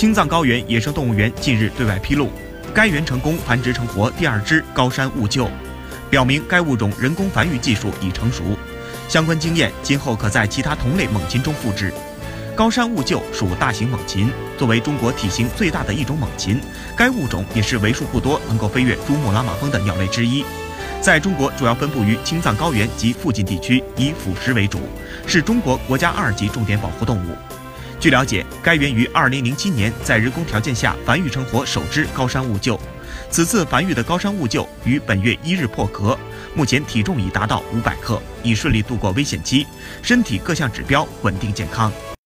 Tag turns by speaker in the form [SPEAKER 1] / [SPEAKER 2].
[SPEAKER 1] 青藏高原野生动物园近日对外披露，该园成功繁殖成活第二只高山兀鹫，表明该物种人工繁育技术已成熟，相关经验今后可在其他同类猛禽中复制。高山兀鹫属大型猛禽，作为中国体型最大的一种猛禽，该物种也是为数不多能够飞越珠穆朗玛峰的鸟类之一。在中国主要分布于青藏高原及附近地区，以腐食为主，是中国国家二级重点保护动物。据了解，该园于2007年在人工条件下繁育成活首只高山兀鹫。此次繁育的高山兀鹫于本月一日破壳，目前体重已达到500克，已顺利度过危险期，身体各项指标稳定健康。